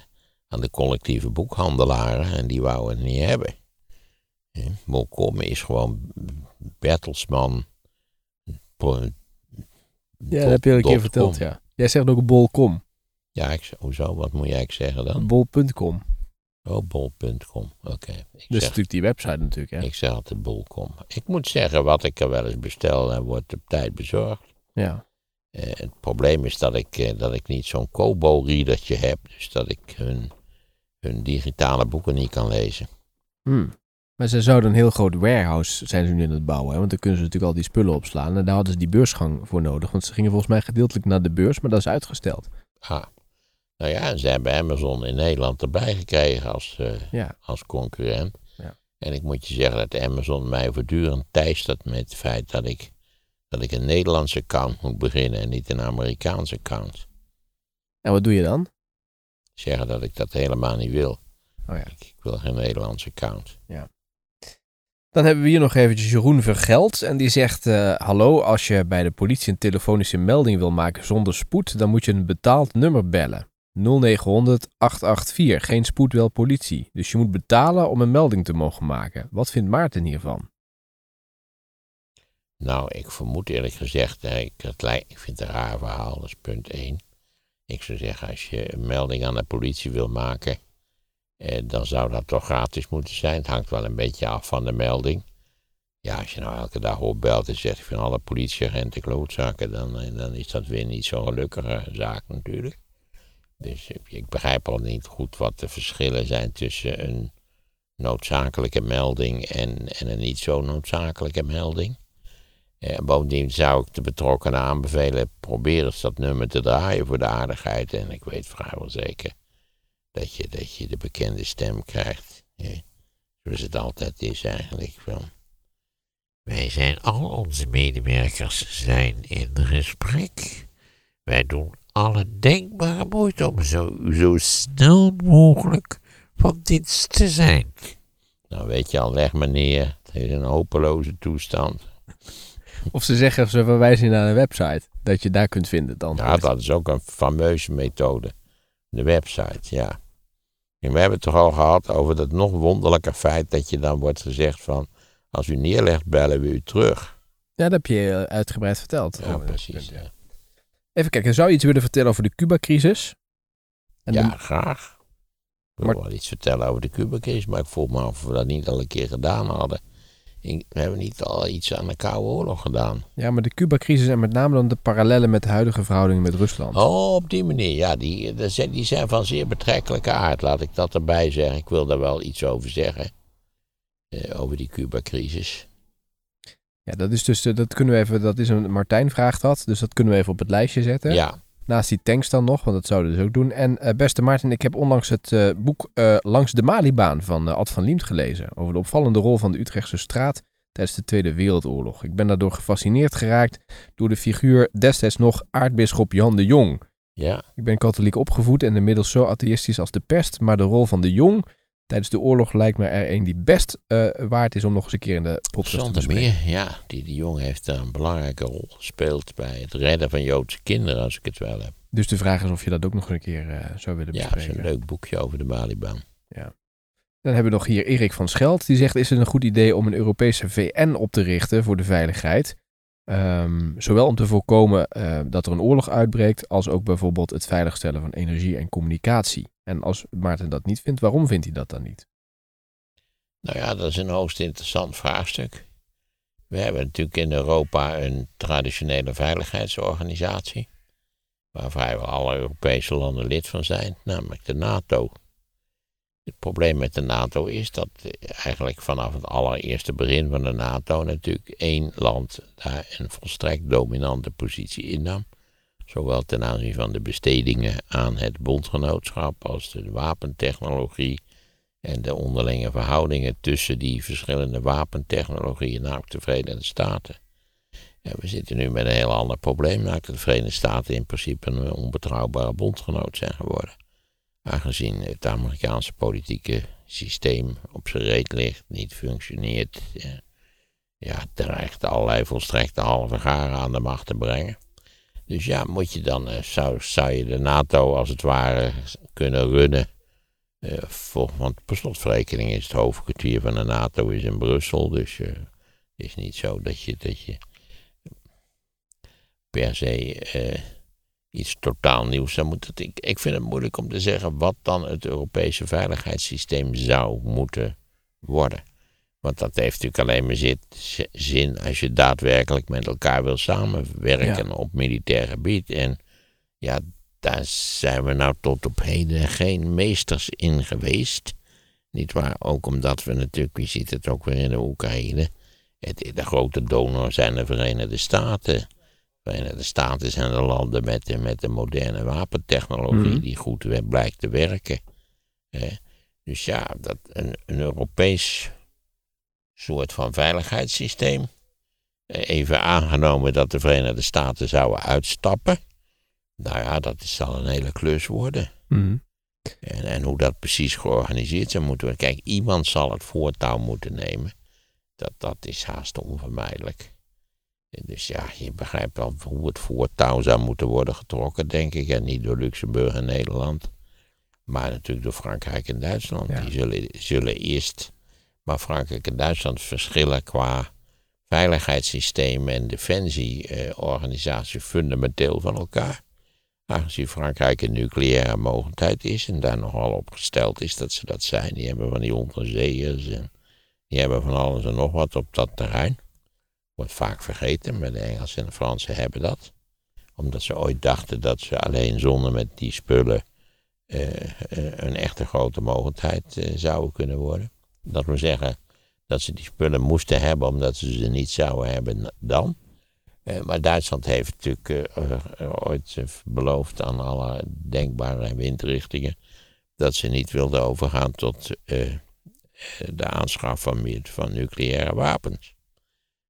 A: aan de collectieve boekhandelaren. En die wouden het niet hebben. Bol.com is gewoon Bertelsman.
C: ja, dat heb je al een keer verteld,
A: com.
C: ja. Jij zegt ook bol.com.
A: Ja, ik, hoezo? Wat moet jij eigenlijk zeggen dan?
C: Bol.com.
A: Oh, bol.com. Oké.
C: Dus
A: zeg
C: natuurlijk die website natuurlijk, hè.
A: Ik zeg altijd bol.com. Ik moet zeggen, wat ik er wel eens bestel, en wordt op tijd bezorgd.
C: Ja.
A: Eh, het probleem is dat ik, eh, dat ik niet zo'n Kobo-readertje heb. Dus dat ik hun, hun digitale boeken niet kan lezen.
C: Hmm. Maar ze zouden een heel groot warehouse zijn ze nu aan het bouwen. Hè? Want dan kunnen ze natuurlijk al die spullen opslaan. En daar hadden ze die beursgang voor nodig. Want ze gingen volgens mij gedeeltelijk naar de beurs, maar dat is uitgesteld.
A: Ah. Nou ja, ze hebben Amazon in Nederland erbij gekregen als, eh,
C: Ja.
A: als concurrent.
C: Ja.
A: En ik moet je zeggen dat Amazon mij voortdurend teistert met het feit dat ik, dat ik een Nederlandse account moet beginnen en niet een Amerikaanse account.
C: En wat doe je dan?
A: Zeggen dat ik dat helemaal niet wil.
C: Oh ja.
A: Ik, ik wil geen Nederlandse account.
C: Dan hebben we hier nog eventjes Jeroen Vergeld. En die zegt, eh, hallo, als je bij de politie een telefonische melding wil maken zonder spoed, dan moet je een betaald nummer bellen. 0900 884, geen spoed, wel politie. Dus je moet betalen om een melding te mogen maken. Wat vindt Maarten hiervan?
A: Nou, ik vermoed eerlijk gezegd, ik, ik vind het een raar verhaal, dat is punt 1. Ik zou zeggen, als je een melding aan de politie wil maken, eh, dan zou dat toch gratis moeten zijn. Het hangt wel een beetje af van de melding. Ja, als je nou elke dag opbelt en zegt van alle politieagenten klootzakken, dan, eh, dan is dat weer niet zo'n gelukkige zaak natuurlijk. Dus ik begrijp al niet goed wat de verschillen zijn tussen een noodzakelijke melding en, en een niet zo noodzakelijke melding. Eh, bovendien zou ik de betrokkenen aanbevelen, probeer eens dat nummer te draaien voor de aardigheid. En ik weet vrijwel zeker dat je, dat je de bekende stem krijgt. Zoals het altijd is eigenlijk. Van. Wij zijn, al onze medewerkers zijn in gesprek. Wij doen alle denkbare moeite om zo, zo snel mogelijk van dienst te zijn. Nou weet je al, leg me neer. Het is een hopeloze toestand.
C: Of ze zeggen, ze verwijzen je naar een website. Dat je daar kunt vinden dan.
A: Ja, dat is ook een fameuze methode. De website, ja. En we hebben het toch al gehad over dat nog wonderlijke feit dat je dan wordt gezegd van... Als u neerlegt, bellen we u terug.
C: Ja, dat heb je eh, uitgebreid verteld.
A: Ja, precies.
C: ja.
A: Ja,
C: Even kijken, zou je iets willen vertellen over de Cuba-crisis?
A: Ja
C: de-
A: graag. Ik wil
C: Maar-
A: wel iets vertellen over de Cuba-crisis, maar ik voel me af of we dat niet al een keer gedaan hadden. We hebben niet al iets aan de Koude Oorlog gedaan.
C: ja, maar de Cuba-crisis en met name dan de parallellen met de huidige verhoudingen met Rusland.
A: Oh, op die manier. Ja, die, die zijn van zeer betrekkelijke aard. Laat ik dat erbij zeggen. Ik wil daar wel iets over zeggen. Eh, over die Cuba-crisis.
C: Ja, dat is dus, eh, dat kunnen we even, dat is een, Martijn vraagt dat, dus dat kunnen we even op het lijstje zetten.
A: Ja,
C: Naast die tanks dan nog, want dat zouden we dus ook doen. En eh, beste Maarten, ik heb onlangs het eh, boek Langs de Malibaan van Ad van Liemt gelezen. Over de opvallende rol van de Utrechtse straat tijdens de Tweede Wereldoorlog. Ik ben daardoor gefascineerd geraakt door de figuur destijds nog aartsbisschop Jan de Jong.
A: ja.
C: Ik ben katholiek opgevoed en inmiddels zo atheïstisch als de pest, maar de rol van de Jong tijdens de oorlog lijkt me er een die best eh, waard is om nog eens een keer in de podcast te bespreken.
A: meer, ja. Die, die jongen heeft daar een belangrijke rol gespeeld bij het redden van Joodse kinderen, als ik het wel heb.
C: Dus de vraag is of je dat ook nog een keer eh, zou willen
A: Ja, dat is
C: bespreken.
A: een leuk boekje over de Malibaan.
C: Dan hebben we nog hier Erik van Scheld. Die zegt, is het een goed idee om een Europese VN op te richten voor de veiligheid? Ehm, zowel om te voorkomen eh, dat er een oorlog uitbreekt, als ook bijvoorbeeld het veiligstellen van energie en communicatie. En als Maarten dat niet vindt, waarom vindt hij dat dan niet?
A: Nou ja, dat is een hoogst interessant vraagstuk. We hebben natuurlijk in Europa een traditionele veiligheidsorganisatie. Waar vrijwel alle Europese landen lid van zijn, namelijk de NATO. Het probleem met de NATO is dat eigenlijk vanaf het allereerste begin van de NATO natuurlijk één land daar een volstrekt dominante positie innam. Zowel ten aanzien van de bestedingen aan het bondgenootschap als de wapentechnologie en de onderlinge verhoudingen tussen die verschillende wapentechnologieën, namelijk de Verenigde Staten. Ja, we zitten nu met een heel ander probleem, namelijk dat de Verenigde Staten in principe een onbetrouwbare bondgenoot zijn geworden. Aangezien het Amerikaanse politieke systeem op zijn reet ligt, niet functioneert, ja, dreigt allerlei volstrekte halve garen aan de macht te brengen. Dus ja, moet je dan, eh, zou, zou je de NATO als het ware kunnen runnen eh, voor, want per slotverrekening is het hoofdkwartier van de NATO is in Brussel. Dus eh, het is niet zo dat je, dat je per se iets totaal nieuws zou moeten. Ik, ik vind het moeilijk om te zeggen wat dan het Europese veiligheidssysteem zou moeten worden. Want dat heeft natuurlijk alleen maar zit, zin als je daadwerkelijk met elkaar wil samenwerken op militair gebied. En ja, daar zijn we nou tot op heden geen meesters in geweest. Niet waar? Ook omdat we natuurlijk, je ziet het ook weer in de Oekraïne. Het, de grote donor zijn de Verenigde Staten. De Verenigde Staten zijn de landen met de, met de moderne wapentechnologie
C: Mhm.
A: die goed blijkt te werken. Eh, dus ja, dat een, een Europees soort van veiligheidssysteem. Even aangenomen dat de Verenigde Staten zouden uitstappen. Nou ja, dat is- zal een hele klus worden.
C: Mhm.
A: En, en hoe dat precies georganiseerd zou moeten worden. Kijk, iemand zal het voortouw moeten nemen. Dat, dat is haast onvermijdelijk. Dus ja, je begrijpt wel hoe het voortouw zou moeten worden getrokken, denk ik. En niet door Luxemburg en Nederland. Maar natuurlijk door Frankrijk en Duitsland.
C: Ja.
A: Die zullen, zullen eerst. Maar Frankrijk en Duitsland verschillen qua veiligheidssysteem en defensieorganisatie fundamenteel van elkaar. Aangezien Frankrijk een nucleaire mogendheid is en daar nogal op gesteld is dat ze dat zijn. Die hebben van die onderzeeërs en die hebben van alles en nog wat op dat terrein. Wordt vaak vergeten, maar de Engelsen en de Fransen hebben dat. Omdat ze ooit dachten dat ze alleen zonder met die spullen eh, eh, een echte grote mogendheid eh, zouden kunnen worden. Dat wil zeggen dat ze die spullen moesten hebben omdat ze ze niet zouden hebben dan. Eh, maar Duitsland heeft natuurlijk eh, eh, ooit beloofd aan alle denkbare windrichtingen dat ze niet wilden overgaan tot de aanschaf van, van nucleaire wapens.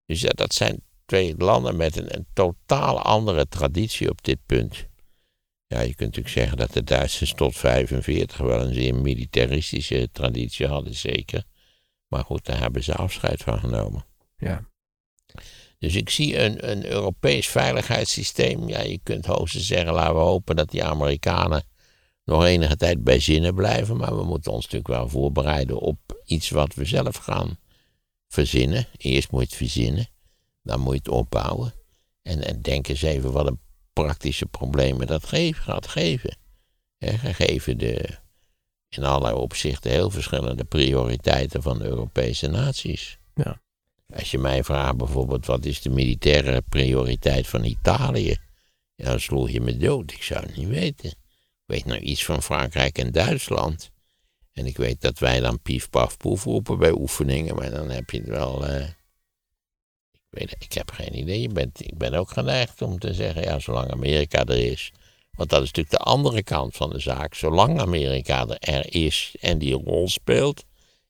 A: Dus ja, dat zijn twee landen met een, een totaal andere traditie op dit punt. Ja, je kunt natuurlijk zeggen dat de Duitsers tot 45 wel een zeer militaristische traditie hadden, zeker. Maar goed, daar hebben ze afscheid van genomen.
C: Ja.
A: Dus ik zie een, een Europees veiligheidssysteem. Ja, je kunt hoogstens zeggen, laten we hopen dat die Amerikanen nog enige tijd bij zinnen blijven. Maar we moeten ons natuurlijk wel voorbereiden op iets wat we zelf gaan verzinnen. Eerst moet je het verzinnen, dan moet je het opbouwen. En, en denk eens even wat een praktische problemen dat geven, gaat geven. Gegeven de in allerlei opzichten heel verschillende prioriteiten van de Europese naties.
C: Ja.
A: Als je mij vraagt bijvoorbeeld wat is de militaire prioriteit van Italië, ja, dan sloeg je me dood. Ik zou het niet weten. Ik weet nou iets van Frankrijk en Duitsland. En ik weet dat wij dan pief paf poef roepen bij oefeningen, maar dan heb je het wel. eh, ik heb geen idee. Ik ben ook geneigd om te zeggen, ja, zolang Amerika er is. Want dat is natuurlijk de andere kant van de zaak. Zolang Amerika er is en die rol speelt,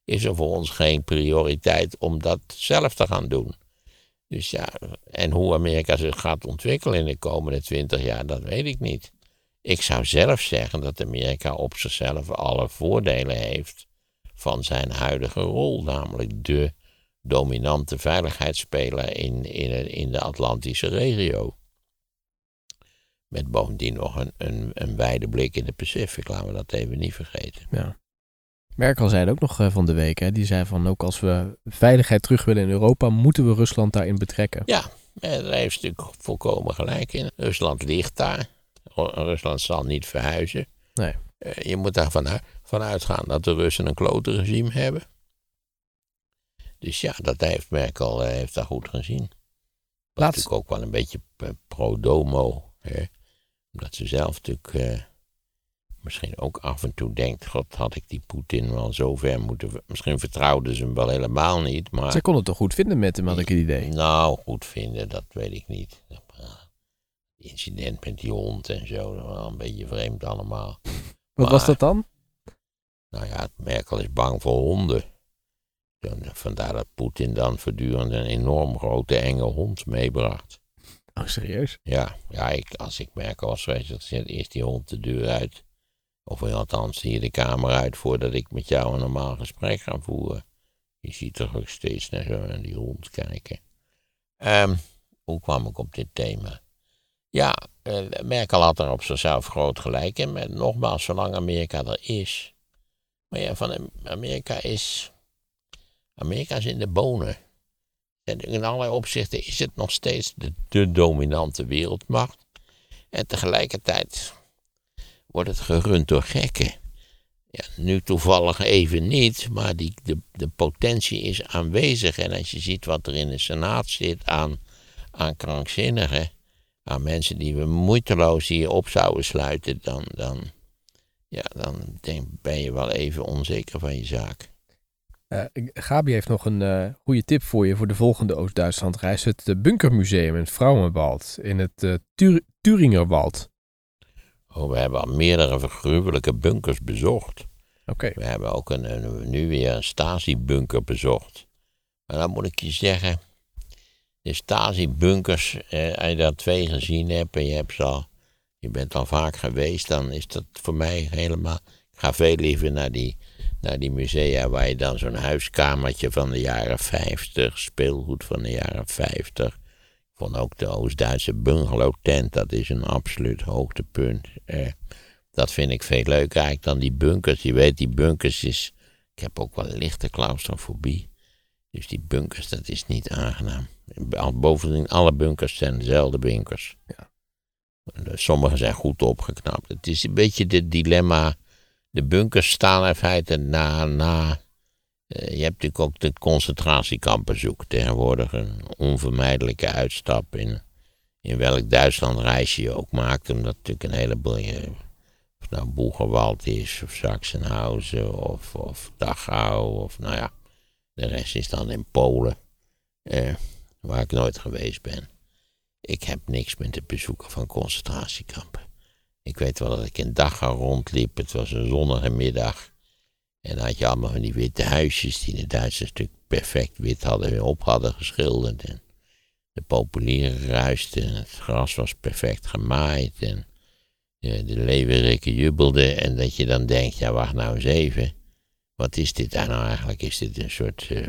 A: is er voor ons geen prioriteit om dat zelf te gaan doen. Dus ja, en hoe Amerika zich gaat ontwikkelen in de komende twintig jaar, dat weet ik niet. Ik zou zelf zeggen dat Amerika op zichzelf alle voordelen heeft van zijn huidige rol, namelijk de dominante veiligheidsspeler in, in, in de Atlantische regio. Met bovendien nog een, een, een wijde blik in de Pacific, laten we dat even niet vergeten.
C: Ja. Merkel zei het ook nog eh, van de week. Hè? Die zei van ook als we veiligheid terug willen in Europa, moeten we Rusland daarin betrekken.
A: Ja, daar heeft ze natuurlijk volkomen gelijk in. Rusland ligt daar. Ru- Rusland zal niet verhuizen.
C: Nee.
A: Eh, Je moet daarvan uit, van uitgaan dat de Russen een klote regime hebben. Dus ja, dat heeft Merkel eh, heeft dat goed gezien. Dat is
C: Laatst-
A: natuurlijk ook wel een beetje pro-domo. Hè? Omdat ze zelf natuurlijk eh, misschien ook af en toe denkt... God, had ik die Poetin wel zo ver moeten... Misschien vertrouwden ze hem wel helemaal niet, maar...
C: Zij kon het toch goed vinden met hem, had ik het idee.
A: Nou, goed vinden, dat weet ik niet. Incident met die hond en zo, dat was wel een beetje vreemd allemaal. <laughs>
C: Wat was dat dan?
A: Nou ja, Merkel is bang voor honden. Vandaar dat Poetin dan voortdurend een enorm grote enge hond meebracht.
C: Oh, serieus?
A: Ja, ja ik, als ik had ik gezegd, eerst die hond de deur uit. Of althans hier de kamer uit voordat ik met jou een normaal gesprek ga voeren. Je ziet toch ook steeds naar zo naar die hond kijken. Ehm, hoe kwam ik op dit thema? Ja, eh, Merkel had er op zichzelf groot gelijk in. Maar nogmaals, zolang Amerika er is. Maar ja, van Amerika is. Amerika is in de bonen. En in allerlei opzichten is het nog steeds de, de dominante wereldmacht. En tegelijkertijd wordt het gerund door gekken. Ja, nu toevallig even niet, maar die, de, de potentie is aanwezig. En als je ziet wat er in de Senaat zit aan, aan krankzinnigen, aan mensen die we moeiteloos hier op zouden sluiten, dan, dan, ja, dan denk, ben je wel even onzeker van je zaak.
C: Eh, Gabi heeft nog een eh, goede tip voor je voor de volgende Oost-Duitsland reis. Het eh, Bunkermuseum in Frauenwald in het Tur- Turingerwald.
A: Oh, we hebben al meerdere gruwelijke bunkers bezocht.
C: Oké.
A: We hebben ook een, een- nu weer een Stasi-bunker bezocht. Maar dan moet ik je zeggen, de Stasi-bunkers, eh, als je daar twee gezien hebt en je, hebt ze al, je bent al vaak geweest, dan is dat voor mij helemaal... Ik ga veel liever naar die, naar die musea waar je dan zo'n huiskamertje van de jaren 50, speelgoed van de jaren 50. Ik vond ook de Oost-Duitse bungalow-tent, dat is een absoluut hoogtepunt. Eh, dat vind ik veel leuker eigenlijk dan die bunkers. Je weet, die bunkers is... Ik heb ook wel lichte claustrofobie. Dus die bunkers, dat is niet aangenaam. Bovendien, alle bunkers zijn dezelfde bunkers.
C: Ja.
A: Sommige zijn goed opgeknapt. Het is een beetje dit dilemma. De bunkers staan in feite na... na eh, je hebt natuurlijk ook de concentratiekampenzoek. Tegenwoordig een onvermijdelijke uitstap in, in welk Duitsland reis je ook maakt. Omdat natuurlijk een heleboel... eh, of nou Boegerwald is, of Sachsenhausen, of, of Dachau, of nou ja, de rest is dan in Polen, eh, waar ik nooit geweest ben. Ik heb niks met het bezoeken van concentratiekampen. Ik weet wel dat ik in Dachau rondliep. Het was een zonnige middag. En dan had je allemaal van die witte huisjes die de Duitsers natuurlijk perfect wit hadden weer op hadden geschilderd. En de populieren ruisten. Het gras was perfect gemaaid. En de, de leeuweriken jubelden. En dat je dan denkt, ja wacht nou eens even. Wat is dit daar nou eigenlijk? Is dit een soort... eh,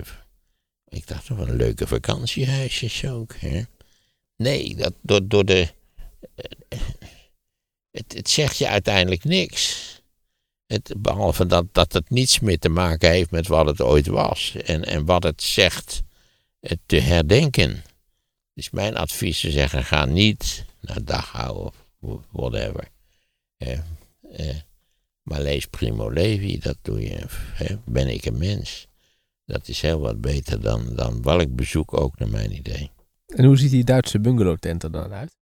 A: ik dacht toch een leuke vakantiehuisjes ook, hè? Nee, dat, door, door de... eh, het, het zegt je uiteindelijk niks. Het, behalve dat, dat het niets meer te maken heeft met wat het ooit was. En, en wat het zegt eh, te herdenken. Dus mijn advies te zeggen, ga niet naar Dachau of whatever. Eh, eh, maar lees Primo Levi, dat doe je. Ben ik een mens? Dat is heel wat beter dan, dan welk bezoek ook, naar mijn idee.
C: En hoe ziet die Duitse bungalowtent er dan uit?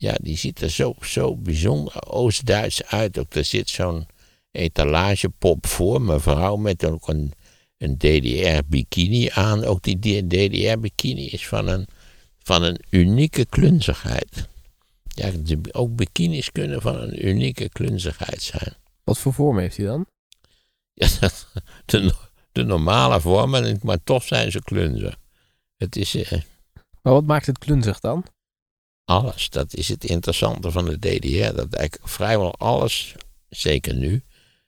A: Ja, die ziet er zo, zo bijzonder Oost-Duits uit. Ook er zit zo'n etalagepop voor, mevrouw met ook een, een DDR-bikini aan. Ook die DDR-bikini is van een, van een unieke klunzigheid. Ja, ook bikinis kunnen van een unieke klunzigheid zijn.
C: Wat voor vorm heeft hij dan?
A: Ja, <laughs> dat- de, de normale vormen, maar toch zijn ze klunzig. Het is eh,
C: Maar wat maakt het klunzig dan?
A: Alles. Dat is het interessante van de DDR. Dat eigenlijk vrijwel alles, zeker nu,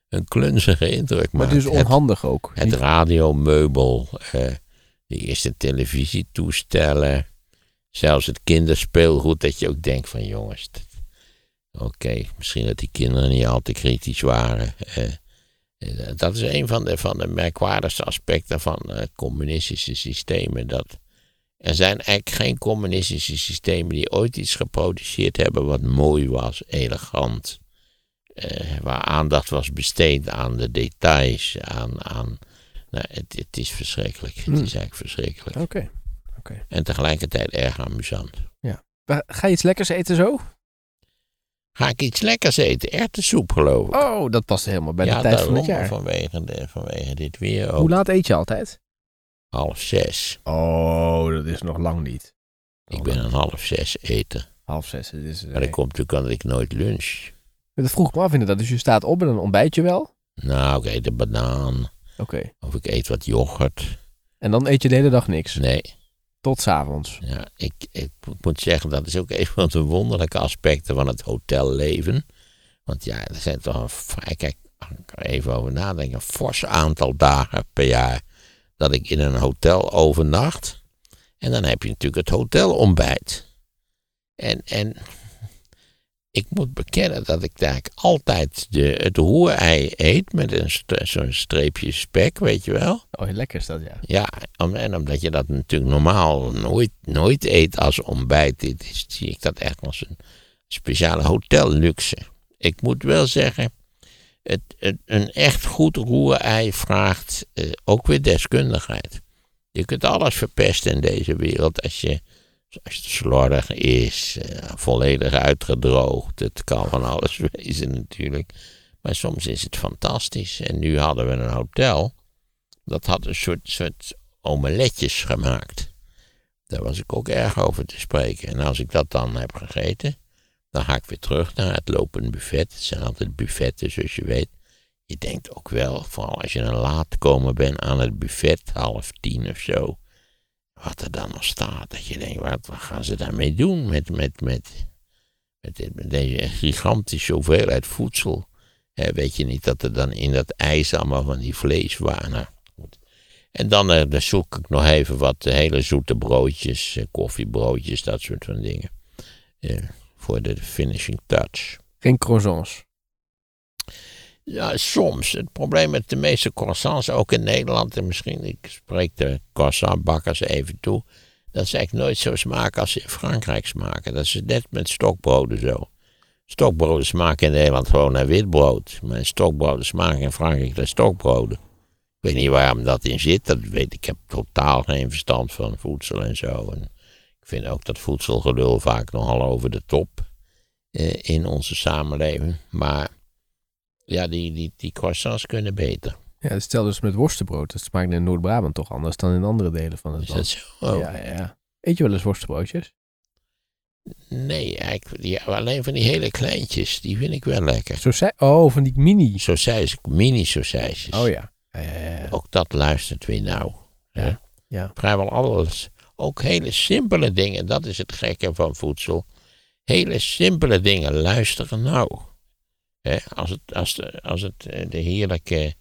A: een klunzige indruk
C: Maar
A: maakt.
C: het is
A: Het-
C: onhandig ook.
A: Het
C: Niet-
A: radiomeubel, eh, de eerste televisietoestellen, zelfs het kinderspeelgoed, dat je ook denkt van jongens, oké, misschien dat die kinderen niet al te kritisch waren. eh, eh, dat is een van de, van de merkwaardigste aspecten van het communistische systemen. Dat er zijn eigenlijk geen communistische systemen die ooit iets geproduceerd hebben wat mooi was, elegant. eh, waar aandacht was besteed aan de details, aan, aan nou, het, het is verschrikkelijk. Het
C: Hmm.
A: is eigenlijk verschrikkelijk.
C: Oké.
A: En tegelijkertijd erg amusant.
C: Maar Ga je iets lekkers eten zo?
A: Ga ik iets lekkers eten? Erwtensoep geloof ik.
C: Oh, dat past helemaal bij de
A: ja,
C: tijd van het jaar.
A: Vanwege, de, vanwege dit weer
C: Hoe
A: ook.
C: laat eet je altijd?
A: Half zes.
C: Oh, dat is nog lang niet.
A: Ik ben een half zes eten.
C: Half zes. Het is,
A: Maar dat komt natuurlijk omdat ik nooit lunch.
C: Dat vroeg ik me af inderdaad. Dus je staat op en dan ontbijt je wel?
A: Nou, ik eet een banaan.
C: Oké.
A: Of ik eet wat yoghurt.
C: En dan eet je de hele dag niks?
A: Nee.
C: Tot 's avonds.
A: Ja, ik, ik moet zeggen, dat is ook een van de wonderlijke aspecten van het hotelleven. Want ja, er zijn toch een vrij, kijk, er even over nadenk, een fors aantal dagen per jaar dat ik in een hotel overnacht. En dan heb je natuurlijk het hotelontbijt. En, en ik moet bekennen dat ik eigenlijk altijd de, het roerei eet met een zo'n streepje spek, weet je wel.
C: Oh, lekker is dat, ja.
A: Ja, om- en omdat je dat natuurlijk normaal nooit, nooit eet als ontbijt, dit is, zie ik dat echt als een speciale hotelluxe. Ik moet wel zeggen, het, een echt goed roerei vraagt eh, ook weer deskundigheid. Je kunt alles verpesten in deze wereld als je als slordig is, eh, volledig uitgedroogd. Het kan van alles <laughs> wezen natuurlijk. Maar soms is het fantastisch. En nu hadden we een hotel dat had een soort, soort omeletjes gemaakt. Daar was ik ook erg over te spreken. En als ik dat dan heb gegeten, dan ga ik weer terug naar het lopende buffet. Het zijn altijd buffetten, zoals je weet. Je denkt ook wel, vooral als je een laat komen bent aan het buffet, half tien of zo, wat er dan nog staat. Dat je denkt, wat, wat gaan ze daarmee doen met, met, met, met, dit- met deze gigantische hoeveelheid voedsel? Weet je niet dat er dan in dat ijs allemaal van die vleeswaren. Goed. En dan, eh, dan zoek ik nog even wat eh, hele zoete broodjes, eh, koffiebroodjes, dat soort van dingen. Eh, voor de finishing touch.
C: Geen croissants.
A: Ja, soms. Het probleem met de meeste croissants, ook in Nederland, en misschien, ik spreek de croissantbakkers even toe, dat ze eigenlijk nooit zo smaken als ze in Frankrijk smaken. Dat is net met stokbroden zo. Stokbroden smaken in Nederland gewoon naar witbrood. Maar stokbroden smaken in Frankrijk naar stokbroden. Ik weet niet waarom dat in zit. Dat weet ik. Ik heb totaal geen verstand van voedsel en zo. En vind ook dat voedselgelul vaak nogal over de top eh, in onze samenleving. Maar ja, die, die, die croissants kunnen beter.
C: Ja, stel dus met worstenbrood. Dat smaakt in Noord-Brabant toch anders dan in andere delen van het
A: Is
C: land.
A: dat zo? Oh.
C: Ja, ja. Eet je wel eens worstenbroodjes?
A: Nee, eigenlijk, ja, alleen van die hele kleintjes, die vind ik wel lekker.
C: Oh, van die mini.
A: Sausijs, mini sausijsjes.
C: Oh ja.
A: Ook dat luistert weer hè.
C: Ja, ja.
A: Vrijwel alles. Ook hele simpele dingen, dat is het gekke van voedsel. Hele simpele dingen luisteren. Hè, als het, als de, als het eh, de heerlijke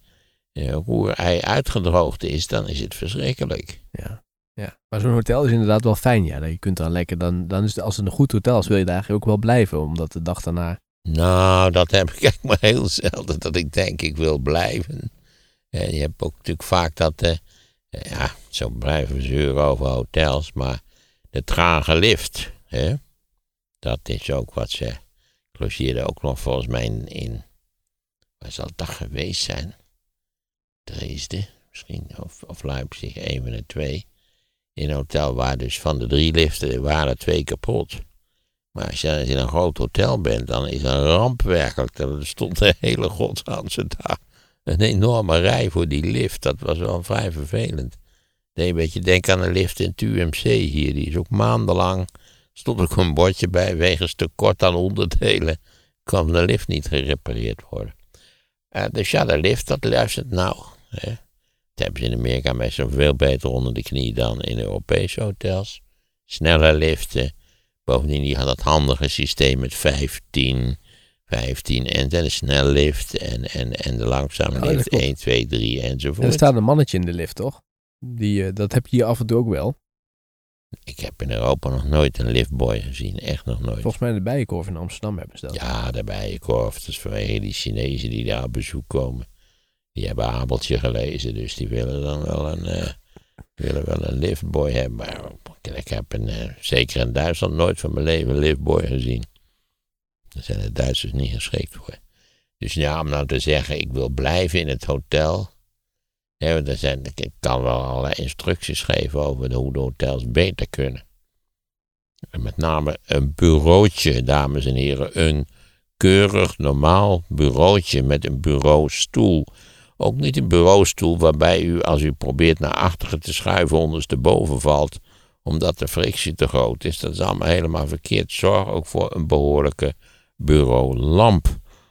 A: eh, roerei uitgedroogd is, dan is het verschrikkelijk.
C: ja. ja. Maar zo'n hotel is inderdaad wel fijn. Ja, je kunt dan lekker. Dan, dan is het, als het een goed hotel is, wil je daar eigenlijk ook wel blijven. Omdat de dag daarna.
A: Nou, dat heb ik <laughs> eigenlijk maar heel zelden dat ik denk ik wil blijven. En je hebt ook natuurlijk vaak dat, eh, ja, zo blijven we zeuren over hotels, maar de trage lift, hè, dat is ook wat ze, ik ook nog volgens mij in, waar zal dag geweest zijn? Dresden, misschien, of, of Leipzig, een van de twee. In een hotel waar dus van de drie liften waren twee kapot. Maar als je in een groot hotel bent, dan is een ramp werkelijk. Er stond de hele godsganse dag een enorme rij voor die lift. Dat was wel vrij vervelend. Nee, beetje denk aan de lift in het UMC hier. Die is ook maandenlang. Stond ook een bordje bij. Wegens tekort aan onderdelen kan de lift niet gerepareerd worden. Eh, dus ja, de lift, dat luistert nauw. Hè. Dat hebben ze in Amerika meestal veel beter onder de knie dan in Europese hotels. Snelle liften. Bovendien, die had dat handige systeem met 15, 15 en de snellift en, en, en de langzame
C: Ja,
A: lift
C: klopt.
A: 1, 2, 3
C: En er
A: enzovoort.
C: staat een mannetje in de lift, toch? Die, eh, dat heb je hier af en toe ook wel.
A: Ik heb in Europa nog nooit een liftboy gezien, echt nog nooit.
C: Volgens mij de Bijenkorf in Amsterdam hebben ze dat.
A: Ja, de Bijenkorf, dat is vanwege die Chinezen die daar op bezoek komen. Die hebben Abeltje gelezen, dus die willen dan wel een, eh, willen wel een liftboy hebben. Maar ik heb een, eh, zeker in Duitsland nooit van mijn leven een liftboy gezien. Daar zijn de Duitsers niet geschikt voor. Dus ja, om nou te zeggen, ik wil blijven in het hotel. Er zijn, ik kan wel allerlei instructies geven over hoe de hotels beter kunnen. En met name een bureautje, dames en heren. Een keurig, normaal bureautje met een bureaustoel. Ook niet een bureaustoel waarbij u, als u probeert naar achteren te schuiven, ondersteboven valt. Omdat de frictie te groot is. Dat is allemaal helemaal verkeerd. Zorg ook voor een behoorlijke bureaulamp.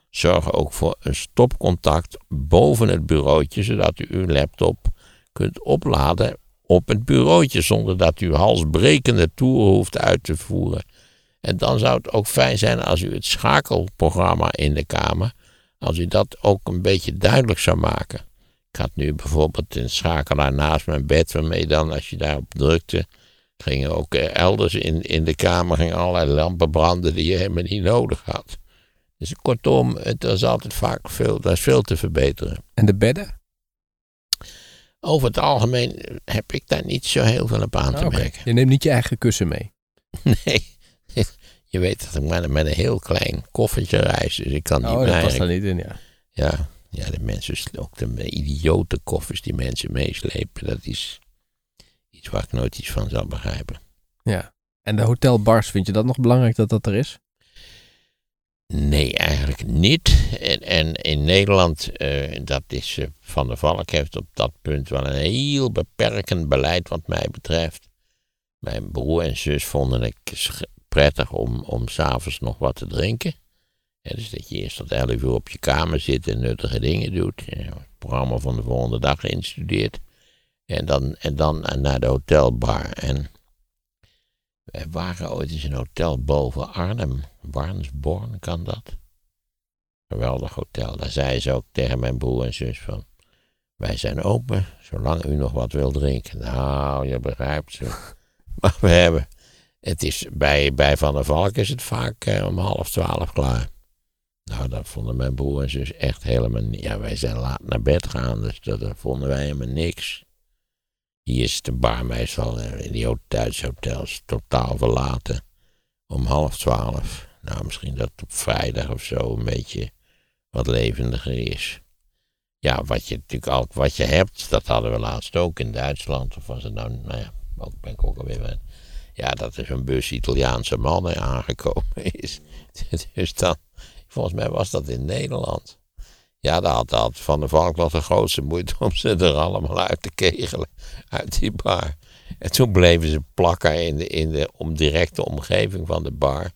A: Zorg ook voor een stopcontact boven het bureautje, zodat u uw laptop kunt opladen op het bureautje, zonder dat u halsbrekende toeren hoeft uit te voeren. En dan zou het ook fijn zijn als u het schakelprogramma in de kamer, als u dat ook een beetje duidelijk zou maken. Ik had nu bijvoorbeeld een schakelaar naast mijn bed, waarmee dan als je daarop drukte, gingen ook eh, elders in, in de kamer gingen allerlei lampen branden die je helemaal niet nodig had. Dus kortom, het is altijd vaak veel, dat is veel te verbeteren.
C: En de bedden?
A: Over het algemeen heb ik daar niet zo heel veel op aan te merken.
C: Je neemt niet je eigen kussen mee. <laughs>
A: Nee, je weet dat ik met, met een heel klein koffertje reis, dus ik kan niet
C: Oh, dat past daar niet in, ja.
A: Ja, ja, de mensen, ook de idiote koffers die mensen meeslepen, dat is iets waar ik nooit iets van zal begrijpen.
C: ja. En de hotelbars, vind je dat nog belangrijk dat dat er is?
A: Nee, eigenlijk niet. En, en in Nederland, eh, dat is eh, Van der Valk heeft op dat punt wel een heel beperkend beleid wat mij betreft. Mijn broer en zus vonden het prettig om, om s'avonds nog wat te drinken. Ja, dus dat je eerst tot 11 uur op je kamer zit en nuttige dingen doet. Het programma van de volgende dag instudeert. En dan, en dan naar de hotelbar. En wij waren ooit eens in een hotel boven Arnhem. Warnsborn kan dat. Geweldig hotel. Daar zei ze ook tegen mijn broer en zus van... Wij zijn open, zolang u nog wat wil drinken. Nou, je begrijpt ze. <laughs> Maar we hebben... Het is, bij, bij Van der Valk is het vaak eh, om half twaalf klaar. Nou, dat vonden mijn broer en zus echt helemaal. Ja, wij zijn laat naar bed gaan, dus dat, dat vonden wij helemaal niks. Hier is de bar meestal eh, in die Duitse hotels totaal verlaten. Om half twaalf. Nou, misschien dat op vrijdag of zo een beetje wat levendiger is. Ja, wat je natuurlijk al, wat je hebt, dat hadden we laatst ook in Duitsland. Of was het nou, nou ja, ook ben ik ook alweer. bij. Ja, dat er zo'n bus Italiaanse mannen aangekomen <laughs> is. <laughs> Dus dan, volgens mij was dat in Nederland. Ja, daar had, had Van der Valk nog de grootste moeite om ze er allemaal uit te kegelen. Uit die bar. En toen bleven ze plakken in de, in de om directe omgeving van de bar.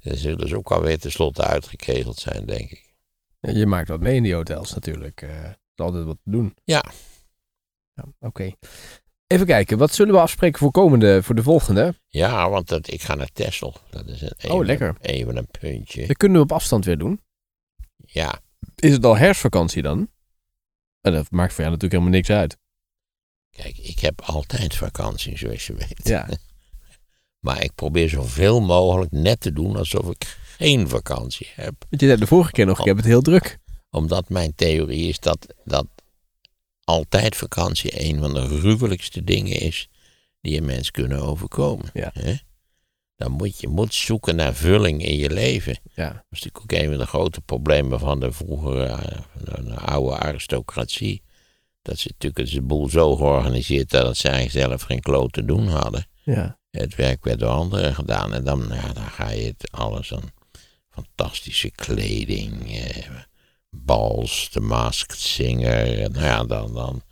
A: En zullen dus ook alweer tenslotte uitgekegeld zijn, denk ik.
C: Ja, Je maakt wat mee in die hotels natuurlijk. Eh, Er is altijd wat te doen.
A: Ja.
C: Ja, Oké. Even kijken, wat zullen we afspreken voor, komende, voor de volgende?
A: Ja, want dat, ik ga naar Texel. Dat is een, even,
C: Oh, lekker.
A: even een puntje.
C: Dat kunnen we op afstand weer doen.
A: Ja,
C: Is het al herfstvakantie dan? En dat maakt voor jou natuurlijk helemaal niks uit.
A: kijk, ik heb altijd vakantie, zoals je weet.
C: Ja. <laughs>
A: Maar ik probeer zoveel mogelijk net te doen alsof ik geen vakantie heb.
C: Want je zei de vorige keer nog, ik heb het heel druk.
A: Omdat mijn theorie is dat, dat altijd vakantie een van de gruwelijkste dingen is die een mens kunnen overkomen.
C: Ja.
A: Dan moet je moet zoeken naar vulling in je leven.
C: Ja.
A: Dat is natuurlijk ook een van de grote problemen van de vroegere eh, de, de oude aristocratie. Dat ze natuurlijk de boel zo georganiseerd dat ze eigenlijk zelf geen kloot te doen hadden.
C: Ja.
A: Het werk werd door anderen gedaan. En dan, ja, dan ga je het alles aan fantastische kleding, eh, bals, de masked singer. en Nou ja, dan, dan,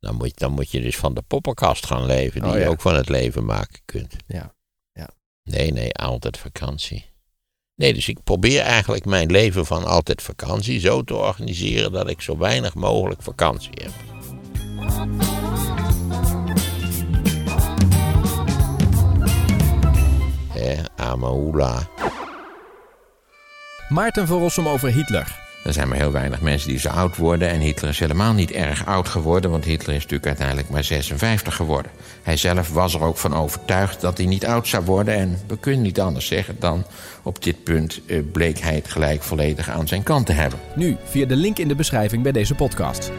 A: dan, moet, dan moet je dus van de poppenkast gaan leven, die
C: Oh,
A: je ook van het leven maken kunt.
C: Ja.
A: Nee, nee, altijd vakantie. Nee, dus ik probeer eigenlijk mijn leven van altijd vakantie zo te organiseren dat ik zo weinig mogelijk vakantie heb. Eh, Amahoula.
D: Maarten van Rossum over Hitler.
A: Er zijn maar heel weinig mensen die zo oud worden. En Hitler is helemaal niet erg oud geworden, want Hitler is natuurlijk uiteindelijk maar 56 geworden. Hij zelf was er ook van overtuigd dat hij niet oud zou worden. En we kunnen niet anders zeggen dan op dit punt eh, bleek hij het gelijk volledig aan zijn kant te hebben.
D: Nu via de link in de beschrijving bij deze podcast.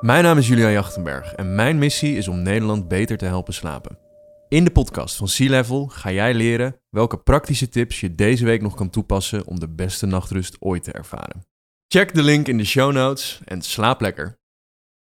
E: Mijn naam is Julian Jachtenberg en mijn missie is om Nederland beter te helpen slapen. In de podcast van Sea Level ga jij leren welke praktische tips je deze week nog kan toepassen om de beste nachtrust ooit te ervaren. Check de link in de show notes en slaap lekker.